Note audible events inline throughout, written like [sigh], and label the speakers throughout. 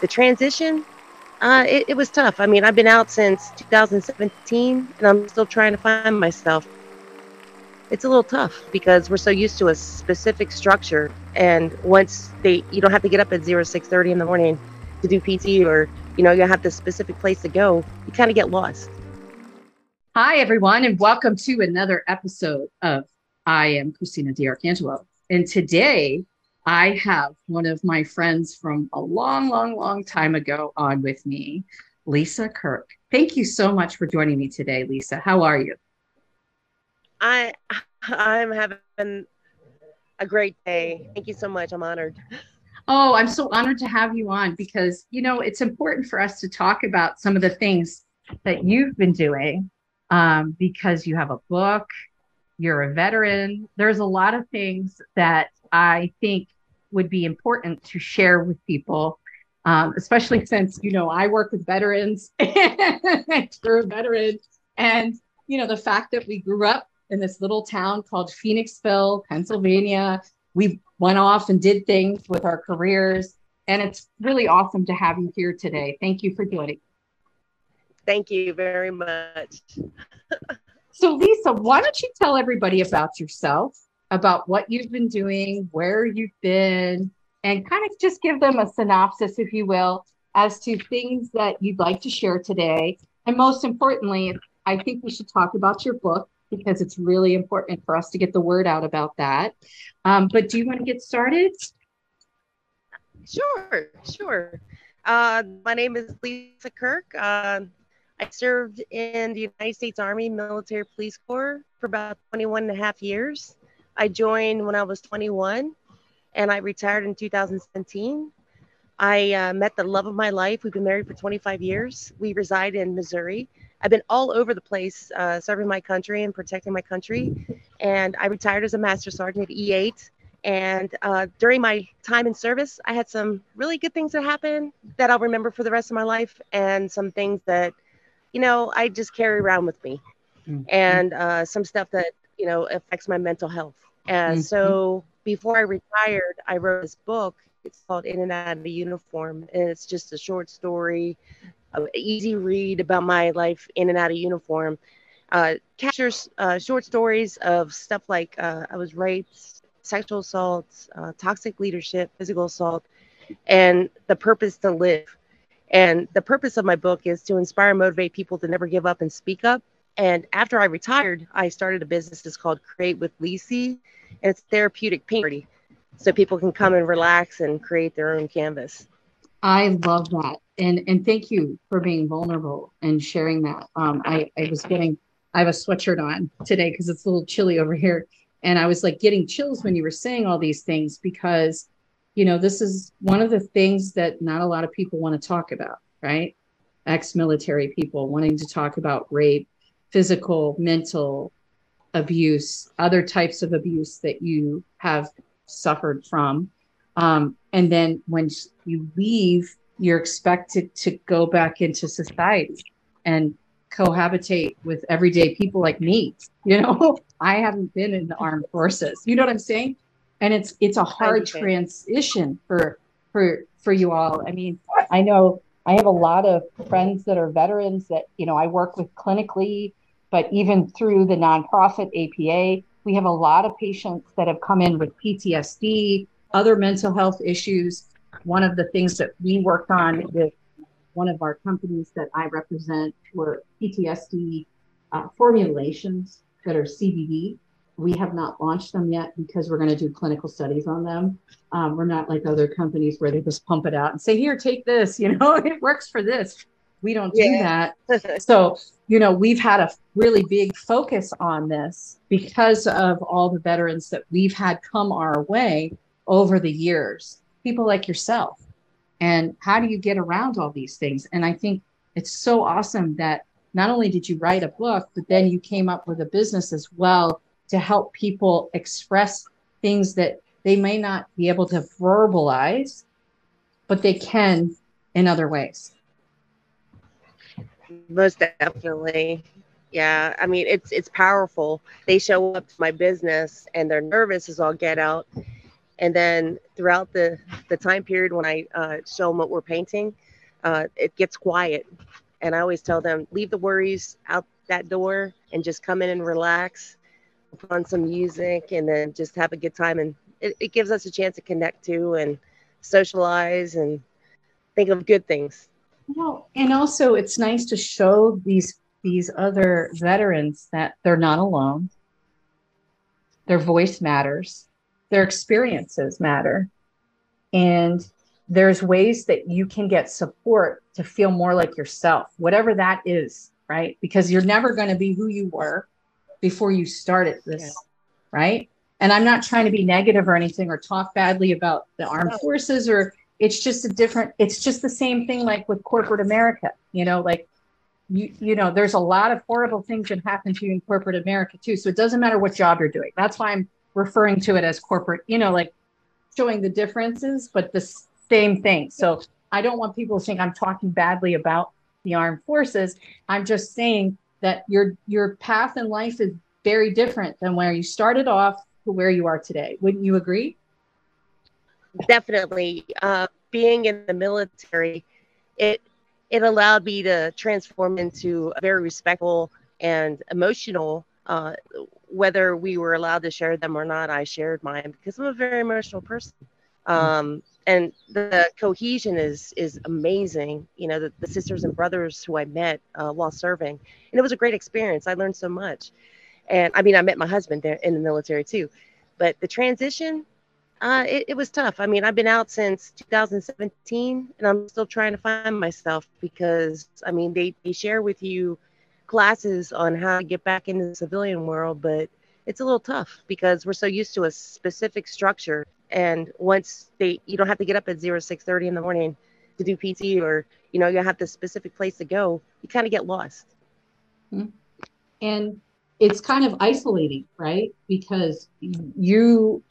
Speaker 1: the transition, uh, it, it was tough. I mean, I've been out since 2017 and I'm still trying to find myself. It's a little tough because we're so used to a specific structure. And once they, you don't have to get up at 0, 6.30 in the morning to do PT or, you know, you have the specific place to go, you kind of get lost.
Speaker 2: Hi, everyone, and welcome to another episode of I am Christina DiArcangelo. And today I have one of my friends from a long, long, long time ago on with me, Lisa Kirk. Thank you so much for joining me today, Lisa. How are you?
Speaker 1: I I'm having a great day. Thank you so much. I'm honored.
Speaker 2: Oh, I'm so honored to have you on because you know it's important for us to talk about some of the things that you've been doing um, because you have a book, you're a veteran. There's a lot of things that I think would be important to share with people, um, especially since you know I work with veterans [laughs] and you're a veteran, and you know the fact that we grew up in this little town called Phoenixville, Pennsylvania. We went off and did things with our careers, and it's really awesome to have you here today. Thank you for joining.
Speaker 1: Thank you very much. [laughs]
Speaker 2: so, Lisa, why don't you tell everybody about yourself? About what you've been doing, where you've been, and kind of just give them a synopsis, if you will, as to things that you'd like to share today. And most importantly, I think we should talk about your book because it's really important for us to get the word out about that. Um, but do you want to get started?
Speaker 1: Sure, sure. Uh, my name is Lisa Kirk. Uh, I served in the United States Army Military Police Corps for about 21 and a half years. I joined when I was 21 and I retired in 2017. I uh, met the love of my life. We've been married for 25 years. We reside in Missouri. I've been all over the place uh, serving my country and protecting my country. And I retired as a master sergeant at E8. And uh, during my time in service, I had some really good things that happened that I'll remember for the rest of my life, and some things that, you know, I just carry around with me, mm-hmm. and uh, some stuff that, you know, affects my mental health. And mm-hmm. so before I retired, I wrote this book. It's called In and Out of a Uniform, and it's just a short story, an easy read about my life in and out of uniform. Uh, captures uh, short stories of stuff like uh, I was raped, sexual assault, uh, toxic leadership, physical assault, and the purpose to live. And the purpose of my book is to inspire and motivate people to never give up and speak up. And after I retired, I started a business that's called Create with Lisi and it's therapeutic painting so people can come and relax and create their own canvas.
Speaker 2: I love that. And and thank you for being vulnerable and sharing that. Um, I, I was getting I have a sweatshirt on today because it's a little chilly over here. And I was like getting chills when you were saying all these things because, you know, this is one of the things that not a lot of people want to talk about, right? Ex military people wanting to talk about rape, physical, mental, abuse, other types of abuse that you have suffered from. Um, and then when you leave, you're expected to go back into society and cohabitate with everyday people like me. You know, [laughs] I haven't been in the armed forces. You know what I'm saying? And it's it's a hard transition for for for you all. I mean, I know I have a lot of friends that are veterans that you know I work with clinically but even through the nonprofit APA, we have a lot of patients that have come in with PTSD, other mental health issues. One of the things that we worked on with one of our companies that I represent were PTSD uh, formulations that are CBD. We have not launched them yet because we're going to do clinical studies on them. Um, we're not like other companies where they just pump it out and say, "Here, take this." [laughs] You know, it works for this. We don't do yeah. that. [laughs] so you know, we've had a really big focus on this because of all the veterans that we've had come our way over the years, people like yourself. And how do you get around all these things? And I think it's so awesome that not only did you write a book, but then you came up with a business as well to help people express things that they may not be able to verbalize, but they can in other ways.
Speaker 1: Most definitely. Yeah, I mean it's it's powerful. They show up to my business and they're nervous as all get out. And then throughout the, the time period when I uh, show them what we're painting, uh, it gets quiet. And I always tell them, leave the worries out that door and just come in and relax, put on some music, and then just have a good time. And it, it gives us a chance to connect to and socialize and think of good things.
Speaker 2: Well, and also it's nice to show these these other veterans that they're not alone. Their voice matters. Their experiences matter. And there's ways that you can get support to feel more like yourself, whatever that is, right? Because you're never going to be who you were before you started this, yeah. right? And I'm not trying to be negative or anything or talk badly about the armed no. forces or it's just a different it's just the same thing like with corporate America, you know, like you you know, there's a lot of horrible things that happen to you in corporate America too. So it doesn't matter what job you're doing. That's why I'm referring to it as corporate, you know, like showing the differences, but the same thing. So I don't want people to think I'm talking badly about the armed forces. I'm just saying that your your path in life is very different than where you started off to where you are today. Wouldn't you agree?
Speaker 1: Definitely. Uh, being in the military, it it allowed me to transform into a very respectful and emotional. Uh, whether we were allowed to share them or not, I shared mine because I'm a very emotional person. Um, and the cohesion is is amazing. You know, the, the sisters and brothers who I met uh, while serving, and it was a great experience. I learned so much, and I mean, I met my husband there in the military too, but the transition, uh, it, it was tough. I mean, I've been out since 2017, and I'm still trying to find myself because I mean, they they share with you classes on how to get back into the civilian world, but it's a little tough because we're so used to a specific structure and once they you don't have to get up at 0 6.30 in the morning to do pt or you know you have the specific place to go you kind of get lost
Speaker 2: mm-hmm. and it's kind of isolating right because you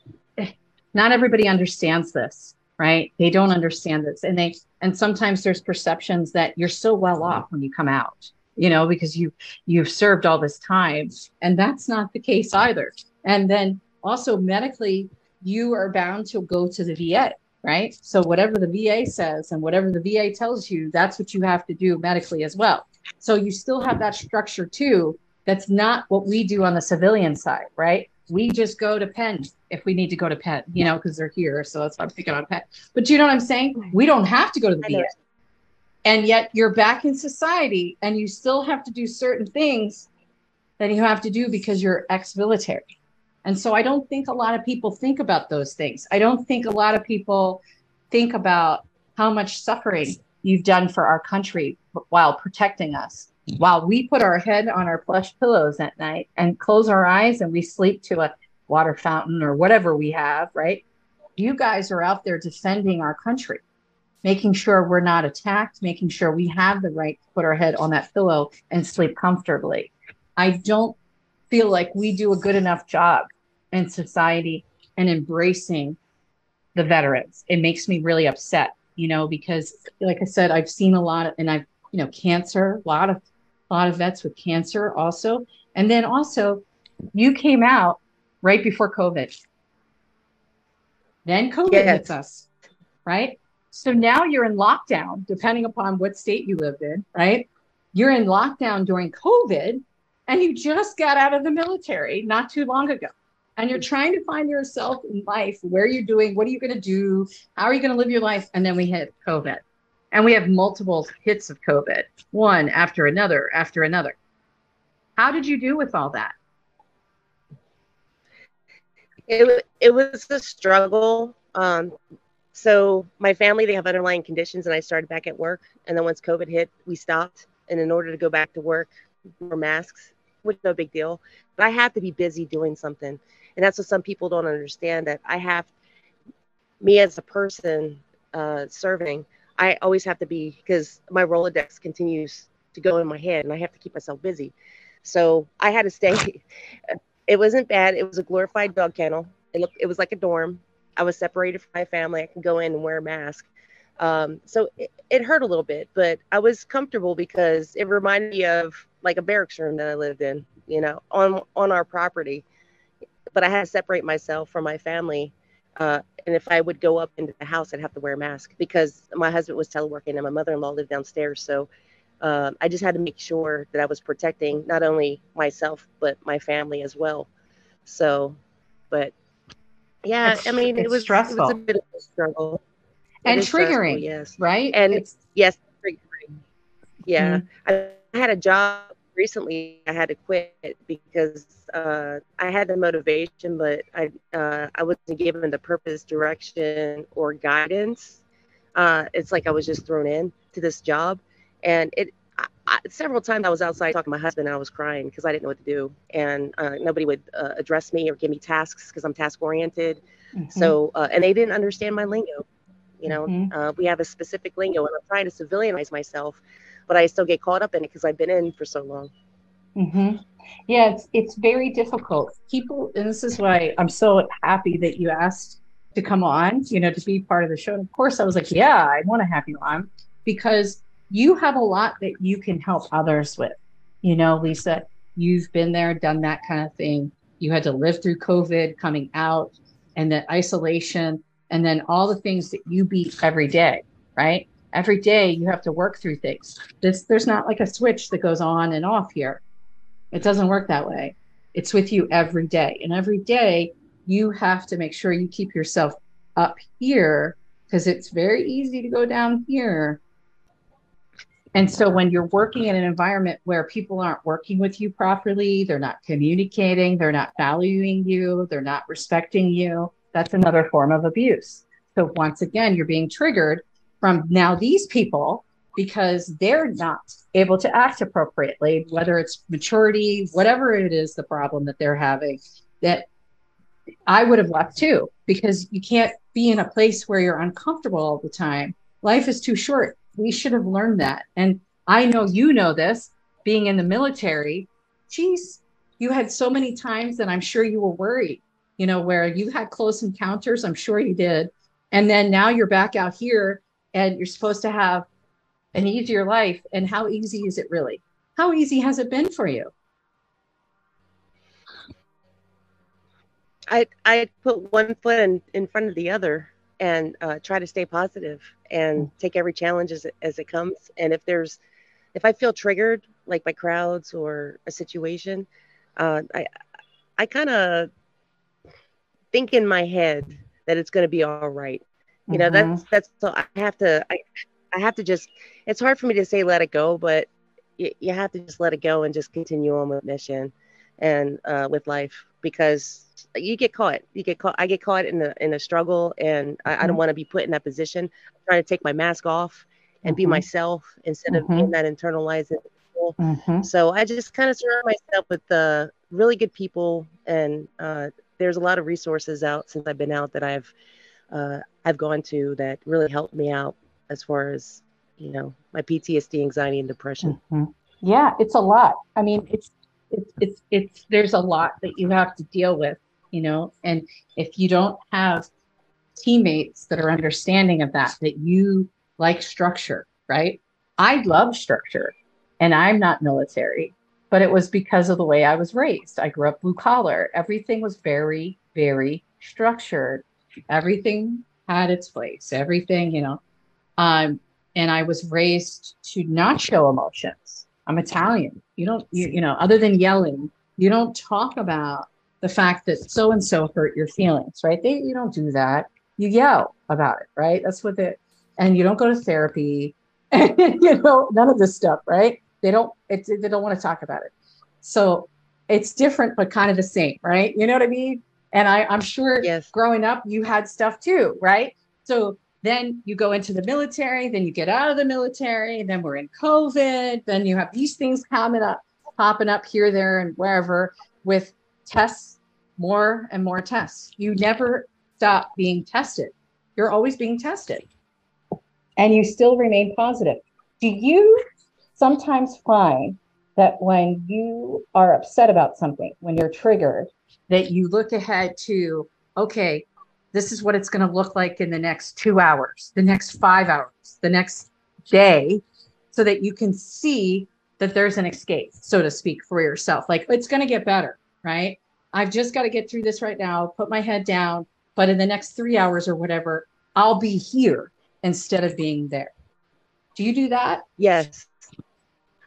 Speaker 2: not everybody understands this right they don't understand this and they and sometimes there's perceptions that you're so well off when you come out you know because you you've served all this time and that's not the case either and then also medically you are bound to go to the VA, right? So whatever the VA says and whatever the VA tells you, that's what you have to do medically as well. So you still have that structure too. That's not what we do on the civilian side, right? We just go to Penn if we need to go to Penn, you know, because they're here. So that's why I'm picking on Penn. But you know what I'm saying? We don't have to go to the VA. And yet you're back in society and you still have to do certain things that you have to do because you're ex military. And so I don't think a lot of people think about those things. I don't think a lot of people think about how much suffering you've done for our country while protecting us. While we put our head on our plush pillows at night and close our eyes and we sleep to a water fountain or whatever we have, right? You guys are out there defending our country, making sure we're not attacked, making sure we have the right to put our head on that pillow and sleep comfortably. I don't feel like we do a good enough job in society and embracing the veterans. It makes me really upset, you know, because like I said, I've seen a lot of, and I've, you know, cancer, a lot of, a lot of vets with cancer also. And then also you came out right before COVID. Then COVID yes. hits us, right? So now you're in lockdown, depending upon what state you lived in, right? You're in lockdown during COVID and you just got out of the military not too long ago and you're trying to find yourself in life where are you're doing what are you going to do how are you going to live your life and then we hit covid and we have multiple hits of covid one after another after another. How did you do with all that?
Speaker 1: It, it was a struggle. Um, so my family they have underlying conditions and i started back at work. And then once covid hit we stopped. And in order to go back to work wore masks which no big deal. But i had to be busy doing something. And that's what some people don't understand that i have me as a person uh, serving i always have to be because my rolodex continues to go in my head and i have to keep myself busy. So i had to stay [laughs] it wasn't bad. It was a glorified dog kennel. It looked it was like a dorm. I was separated from my family. I can go in and wear a mask. Um, so it, it hurt a little bit but i was comfortable because it reminded me of like a barracks room that i lived in you know on on our property. But I had to separate myself from my family uh, and if I would go up into the house, I'd have to wear a mask because my husband was teleworking and my mother-in-law lived downstairs. So uh, I just had to make sure that I was protecting not only myself but my family as well. So, but yeah,
Speaker 2: It's-
Speaker 1: I mean, it was
Speaker 2: stressful.
Speaker 1: It was a bit of a struggle
Speaker 2: and triggering,
Speaker 1: yes,
Speaker 2: right?
Speaker 1: and
Speaker 2: it's
Speaker 1: yes, triggering. yeah.
Speaker 2: Mm-hmm.
Speaker 1: I had a job recently. I had to quit because uh, I had the motivation, but I uh, I wasn't given the purpose, direction, or guidance. Uh, it's like I was just thrown in to this job, and it. I, I, several times I was outside talking to my husband and I was crying because I didn't know what to do, and uh, nobody would uh, address me or give me tasks because I'm task oriented.
Speaker 2: Mhm.
Speaker 1: So, uh, and they didn't understand my lingo. You know,
Speaker 2: Mhm.
Speaker 1: uh, we have a specific lingo, and I'm trying to civilianize myself, but I still get caught up in it because I've been in for so long.
Speaker 2: Mm-hmm. Yeah, it's it's very difficult. People, and this is why I'm so happy that you asked to come on, you know, to be part of the show. And of course, I was like, yeah, I want to have you on because you have a lot that you can help others with. You know, Lisa, you've been there, done that kind of thing. You had to live through COVID, coming out, and that isolation, and then all the things that you beat every day, right? Every day you have to work through things. This there's not like a switch that goes on and off here. It doesn't work that way. It's with you every day. And every day you have to make sure you keep yourself up here because it's very easy to go down here. And so when you're working in an environment where people aren't working with you properly, they're not communicating, they're not valuing you, they're not respecting you, that's another form of abuse. So once again, you're being triggered from now these people because they're not able to act appropriately, whether it's maturity, whatever it is, the problem that they're having, that I would have left too, because you can't be in a place where you're uncomfortable all the time. Life is too short. We should have learned that. And I know you know this being in the military. Geez, you had so many times that I'm sure you were worried, you know, where you had close encounters. I'm sure you did. And then now you're back out here and you're supposed to have an easier life. And how easy is it really? How easy has it been for you?
Speaker 1: I I put one foot in, in front of the other and uh, try to stay positive and take every challenge as as it comes. And if there's if I feel triggered like by crowds or a situation, uh, I I kind of think in my head that it's going to be all right. You know,
Speaker 2: Mhm.
Speaker 1: that's that's so I have to I I have to just it's hard for me to say let it go, but you, you have to just let it go and just continue on with mission and uh, with life because you get caught. You get caught. I get caught in a in a struggle, and I, I don't
Speaker 2: Mhm.
Speaker 1: want to be put in that position. I'm trying to take my mask off and be
Speaker 2: Mhm.
Speaker 1: myself instead of being that internalized.
Speaker 2: Mhm.
Speaker 1: So I just kind of surround myself with uh, really good people, and uh, there's a lot of resources out since I've been out that I've uh, I've gone to that really helped me out as far as you know my PTSD, anxiety, and depression.
Speaker 2: Mhm. Yeah, it's a lot. I mean, it's it's it's it's there's a lot that you have to deal with, you know, and if you don't have teammates that are understanding of that, that you like structure, right? I love structure and I'm not military, but it was because of the way I was raised. I grew up blue collar. Everything was very, very structured. Everything had its place. Everything, you know. Um, and I was raised to not show emotions. I'm Italian. You don't, you, you know, other than yelling, you don't talk about the fact that so and so hurt your feelings, right? They, you don't do that. You yell about it, right? That's what it. And you don't go to therapy, [laughs] you know, none of this stuff, right? They don't. It's, they don't want to talk about it. So it's different, but kind of the same, right? You know what I mean? And I, I'm sure
Speaker 1: Yes.
Speaker 2: growing up, you had stuff too, right? So then you go into the military, then you get out of the military, then we're in COVID, then you have these things coming up, popping up here, there, and wherever with tests, more and more tests. You never stop being tested. You're always being tested. And you still remain positive. Do you sometimes find that when you are upset about something, when you're triggered, that you look ahead to, okay, this is what it's going to look like in the next two hours, the next five hours, the next day, so that you can see that there's an escape, so to speak, for yourself. Like it's going to get better, right? I've just got to get through this right now, put my head down, but in the next three hours or whatever, I'll be here instead of being there. Do you do that?
Speaker 1: Yes,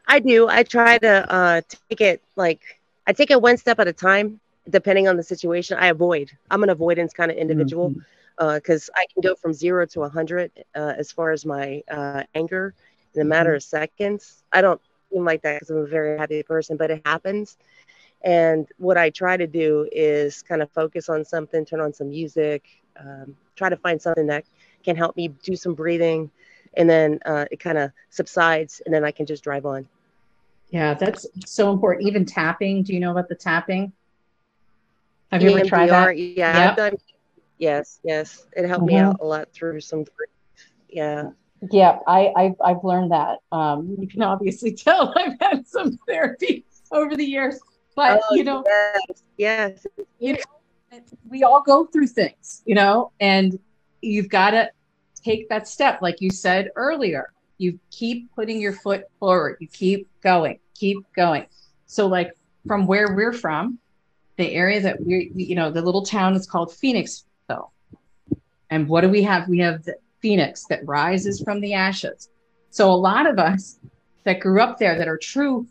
Speaker 1: I do. I try to uh, take it like I take it one step at a time, depending on the situation. I avoid. I'm an avoidance kind of individual because mm-hmm. uh, I can go from zero to a hundred uh, as far as my uh, anger in a matter mm-hmm. of seconds. I don't seem like that because I'm a very happy person, but it happens. And what I try to do is kind of focus on something, turn on some music, um, try to find something that can help me do some breathing, and then uh, it kind of subsides, and then I can just drive on.
Speaker 2: Yeah, that's so important. Even tapping. Do you know about the tapping? Have you ever tried that?
Speaker 1: Yeah, yep. I've done. Yes, yes, it helped mm-hmm. me out a lot through some. Yeah.
Speaker 2: Yeah, I, I've, I've learned that. Um, you can obviously [laughs] tell I've had some therapy over the years, but oh, you know,
Speaker 1: yes, yes,
Speaker 2: you know, we all go through things, you know, and you've got to take that step, like you said earlier. You keep putting your foot forward. You keep going, keep going. So, like from where we're from, the area that we, you know, the little town is called Phoenixville. And what do we have? We have the phoenix that rises from the ashes. So, a lot of us that grew up there that are true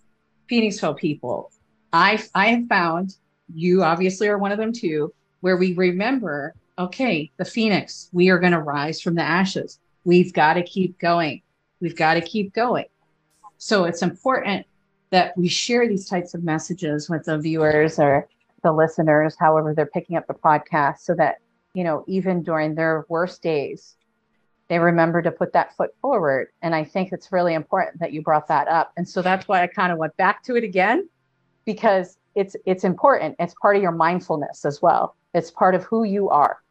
Speaker 2: Phoenixville people, I, I have found you obviously are one of them too, where we remember, okay, the phoenix, we are going to rise from the ashes. We've got to keep going. We've got to keep going. So it's important that we share these types of messages with the viewers or the listeners, however they're picking up the podcast, so that, you know, even during their worst days, they remember to put that foot forward. And I think it's really important that you brought that up. And so that's why I kind of went back to it again, because it's it's important. It's part of your mindfulness as well. It's part of who you are.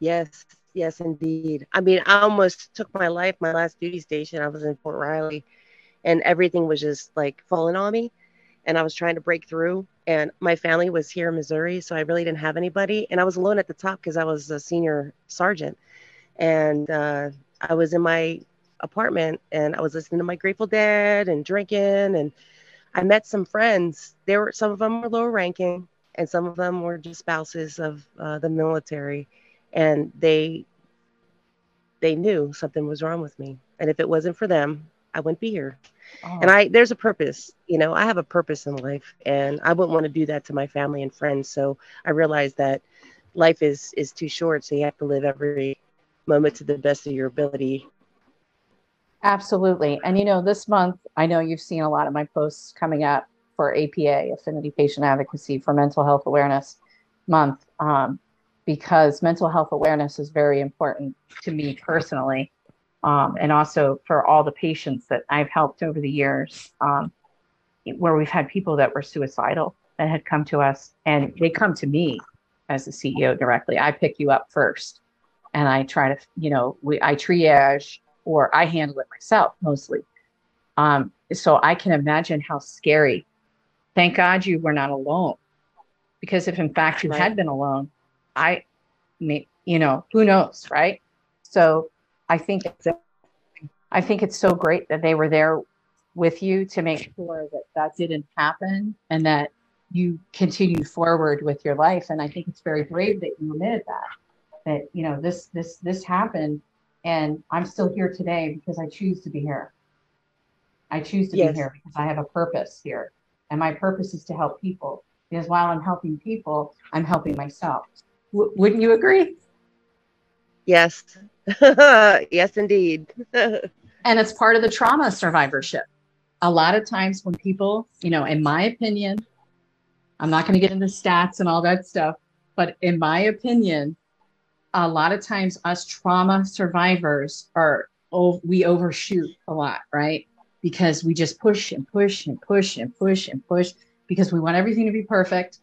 Speaker 1: Yes, yes, indeed. I mean, I almost took my life. My last duty station, I was in Fort Riley, and everything was just like falling on me. And I was trying to break through, and my family was here in Missouri, so I really didn't have anybody. And I was alone at the top because I was a senior sergeant, and uh, I was in my apartment, and I was listening to my Grateful Dead and drinking, and I met some friends. There were some of them were lower ranking, and some of them were just spouses of uh, the military and they they knew something was wrong with me and if it wasn't for them i wouldn't be here and i there's a purpose you know i have a purpose in life and i wouldn't want to do that to my family and friends. So i realized that life is is too short so you have to live every moment to the best of your ability.
Speaker 2: Absolutely. And you know this month i know you've seen a lot of my posts coming up for apa affinity patient advocacy for mental health awareness month um, because mental health awareness is very important to me personally, um, and also for all the patients that I've helped over the years, um, where we've had people that were suicidal that had come to us, and they come to me as the CEO directly. I pick you up first, and I try to, you know, we I triage or I handle it myself mostly. Um, so I can imagine how scary. Thank God you were not alone, because if in fact you right. had been alone, I, you know, who knows, right? So I think it's, I think it's so great that they were there with you to make sure that that didn't happen and that you continued forward with your life. And I think it's very brave that you admitted that, that, you know, this, this, this happened and I'm still here today because I choose to be here. I choose to yes. be here because I have a purpose here. And my purpose is to help people because while I'm helping people, I'm helping myself. W- wouldn't you agree?
Speaker 1: Yes. [laughs] yes, indeed. [laughs]
Speaker 2: and it's part of the trauma survivorship. A lot of times when people, you know, in my opinion, I'm not going to get into stats and all that stuff, but in my opinion, a lot of times us trauma survivors are oh, we overshoot a lot, right? Because we just push and push and push and push and push because we want everything to be perfect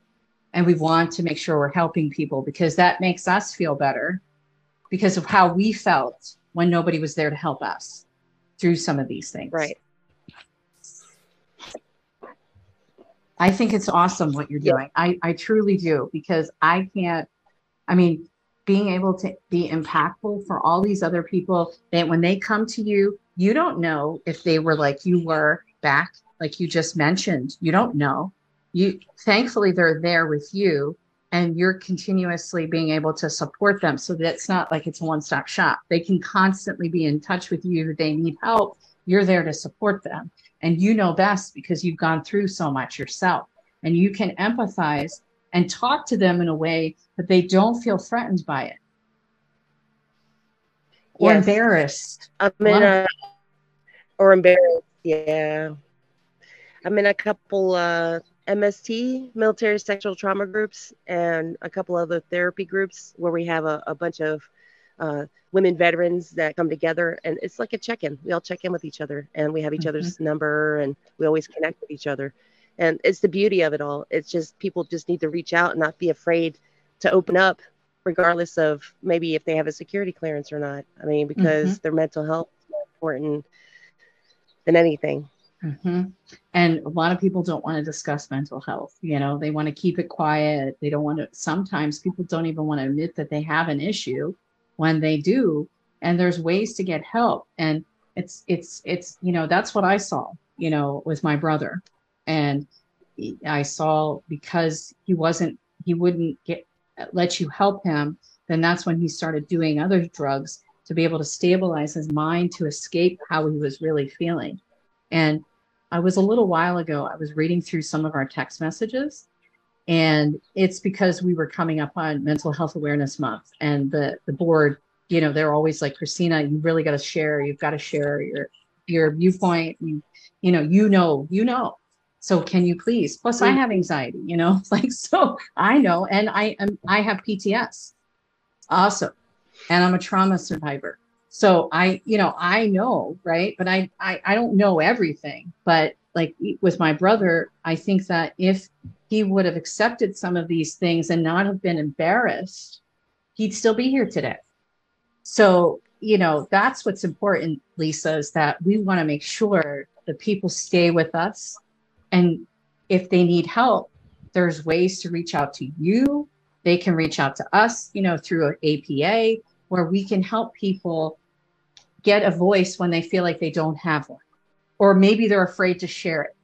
Speaker 2: and we want to make sure we're helping people because that makes us feel better because of how we felt when nobody was there to help us through some of these things.
Speaker 1: Right.
Speaker 2: I think it's awesome what you're doing. Yeah. I, I truly do because I can't, I mean, being able to be impactful for all these other people that when they come to you, you don't know if they were like you were back, like you just mentioned. You don't know you thankfully they're there with you and you're continuously being able to support them so that's not like it's a one-stop shop. They can constantly be in touch with you if they need help. You're there to support them. And you know best because you've gone through so much yourself. And you can empathize and talk to them in a way that they don't feel threatened by it. Or yes. embarrassed.
Speaker 1: I'm in a, or embarrassed yeah. I'm in a couple uh MST, military sexual trauma groups, and a couple other therapy groups where we have a, a bunch of uh, women veterans that come together. And it's like a check in. We all check in with each other and we have each mm-hmm. other's number and we always connect with each other. And it's the beauty of it all. It's just people just need to reach out and not be afraid to open up, regardless of maybe if they have a security clearance or not. I mean, because mm-hmm. their mental health is more important than anything.
Speaker 2: Mm-hmm. And a lot of people don't want to discuss mental health. You know, they want to keep it quiet. They don't want to, sometimes people don't even want to admit that they have an issue when they do. And there's ways to get help. And it's, it's, it's, you know, that's what I saw, you know, with my brother. And I saw because he wasn't, he wouldn't get, let you help him. Then that's when he started doing other drugs to be able to stabilize his mind to escape how he was really feeling. And I was a little while ago, I was reading through some of our text messages, and it's because we were coming up on Mental Health Awareness Month, and the the board, you know, they're always like, Christina, you really got to share. You've got to share your your viewpoint. You, you know, you know, you know. So can you please? Plus, I have anxiety. You know, [laughs] like so I know, and I am I have PTS, also, and I'm a trauma survivor so i you know i know right? But I, I i don't know everything. But like with my brother i think that if he would have accepted some of these things and not have been embarrassed he'd still be here today. So you know that's what's important lisa is that we want to make sure that people stay with us. And if they need help there's ways to reach out to you. They can reach out to us you know through apa where we can help people get a voice when they feel like they don't have one. Or maybe they're afraid to share it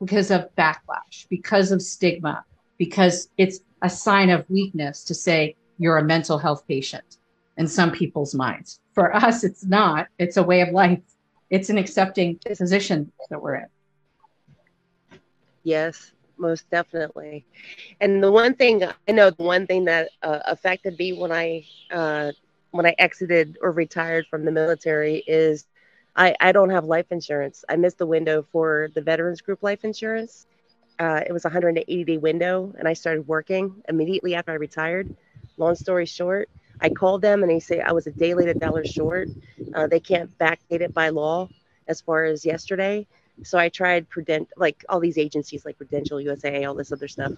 Speaker 2: because of backlash, because of stigma, because it's a sign of weakness to say you're a mental health patient in some people's minds. For us, it's not. It's a way of life. It's an accepting position that we're in.
Speaker 1: Yes, most definitely. And the one thing I know, the one thing that uh, affected me when I uh, when I exited or retired from the military is I, I don't have life insurance. I missed the window for the veterans group life insurance. Uh, it was a 180 day window, and I started working immediately after I retired. Long story short, I called them and they say I was a day late, a dollar short. Uh, they can't backdate it by law as far as yesterday. So I tried Prudent, like all these agencies like Prudential, USA, all this other stuff.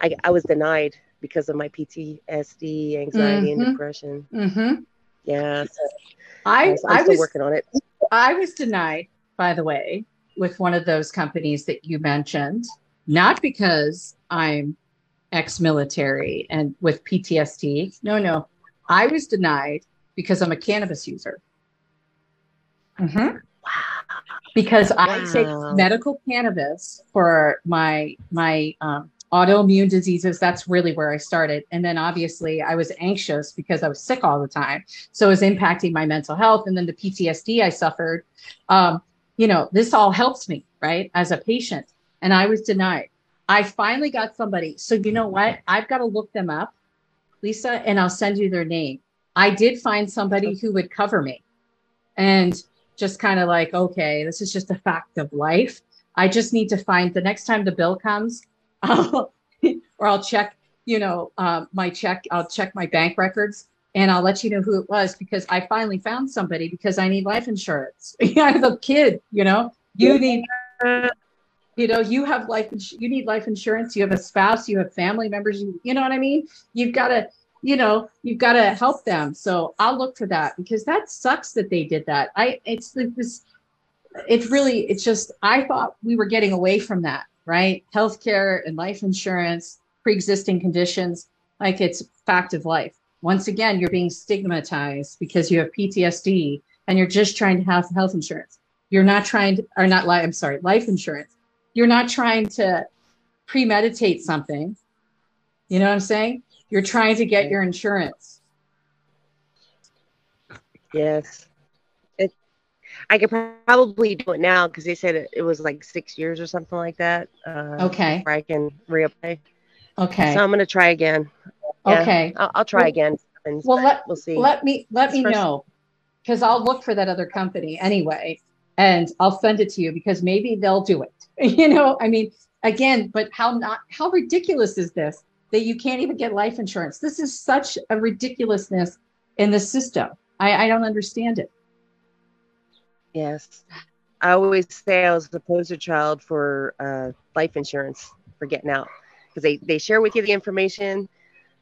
Speaker 1: I, I was denied because of my PTSD, anxiety, mm-hmm. and depression.
Speaker 2: Mm-hmm.
Speaker 1: Yeah, so
Speaker 2: I, I
Speaker 1: still
Speaker 2: was
Speaker 1: working on it.
Speaker 2: I was denied, by the way, with one of those companies that you mentioned, not because I'm ex-military and with PTSD. No, no, I was denied because I'm a cannabis user. Mm-hmm because wow. I take medical cannabis for my my um, autoimmune diseases. That's really where I started, and then obviously I was anxious because I was sick all the time, so it was impacting my mental health, and then the PTSD I suffered. Um, you know, this all helps me right as a patient, and I was denied. I finally got somebody. So you know what? I've got to look them up, Lisa, and I'll send you their name. I did find somebody who would cover me. And just kind of like, okay, this is just a fact of life. I just need to find the next time the bill comes, [laughs] I'll, or I'll check, you know, um, my check, I'll check my bank records and I'll let you know who it was because I finally found somebody because I need life insurance. [laughs] I have a kid, you know, you need, you know, you have life, you need life insurance. You have a spouse, you have family members, you, you know what I mean? You've got to, you know, you've got to help them. So I'll look for that because that sucks that they did that. I it's like this it's really it's just I thought we were getting away from that, right? Healthcare and life insurance, pre-existing conditions, like it's fact of life. Once again, you're being stigmatized because you have PTSD and you're just trying to have health insurance. You're not trying to, or not, life I'm sorry, life insurance. You're not trying to premeditate something You know what I'm saying? You're trying to get your insurance.
Speaker 1: Yes. It, I could probably do it now because they said it, it, was like six years or something like that.
Speaker 2: Uh, okay.
Speaker 1: Where I can reapply.
Speaker 2: Okay.
Speaker 1: So I'm going to try again.
Speaker 2: Yeah, okay.
Speaker 1: I'll, I'll try well, again.
Speaker 2: Well, let, we'll see. Let me, let me first. know because I'll look for that other company anyway and I'll send it to you because maybe they'll do it. [laughs] you know, I mean, again, but how not, how ridiculous is this that you can't even get life insurance? This is such a ridiculousness in the system. I, I don't understand it.
Speaker 1: Yes. I always say I was the poster child for uh, life insurance for getting out because they, they share with you the information.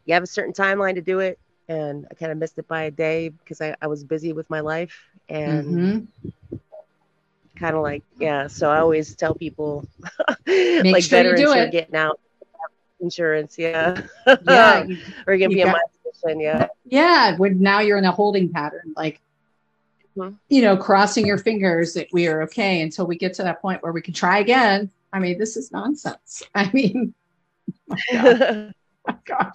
Speaker 1: You have a certain timeline to do it. And I kind of missed it by a day because I, I was busy with my life. And mm-hmm. kind of like, yeah. So I always tell people, [laughs] like
Speaker 2: sure veterans are
Speaker 1: getting out insurance. Yeah.
Speaker 2: Yeah. [laughs]
Speaker 1: or going to be got- in my position. Yeah.
Speaker 2: Yeah. When now you're in a holding pattern. Like, Mm-hmm. you know, crossing your fingers that we are okay until we get to that point where we can try again. I mean, this is nonsense. [laughs] I mean, oh God. [laughs] oh God.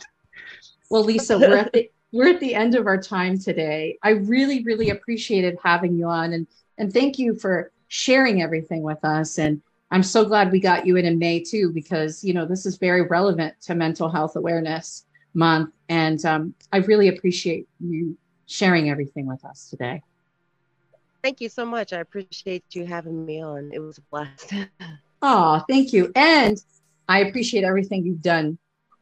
Speaker 2: Well, Lisa, we're at the we're at the end of our time today. I really, really appreciated having you on, and and thank you for sharing everything with us. And I'm so glad we got you in in May too, because you know this is very relevant to Mental Health Awareness Month, and um, I really appreciate you sharing everything with us today.
Speaker 1: Thank you so much. I appreciate you having me on. It was a blast. [laughs]
Speaker 2: oh, thank you. And I appreciate everything you've done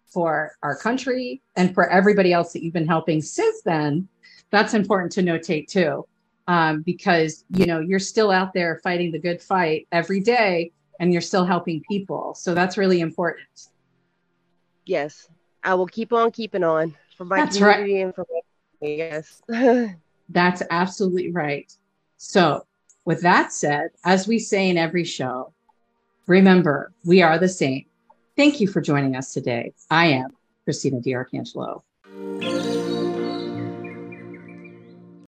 Speaker 2: for our country and for everybody else that you've been helping since then. That's important to notate too, um, because you know you're still out there fighting the good fight every day, and you're still helping people. So that's really important.
Speaker 1: Yes, I will keep on keeping on for my that's community right. and for my yes. [laughs]
Speaker 2: that's absolutely right. So, with that said, as we say in every show, remember, we are the same. Thank you for joining us today. I am Christina DiArcangelo.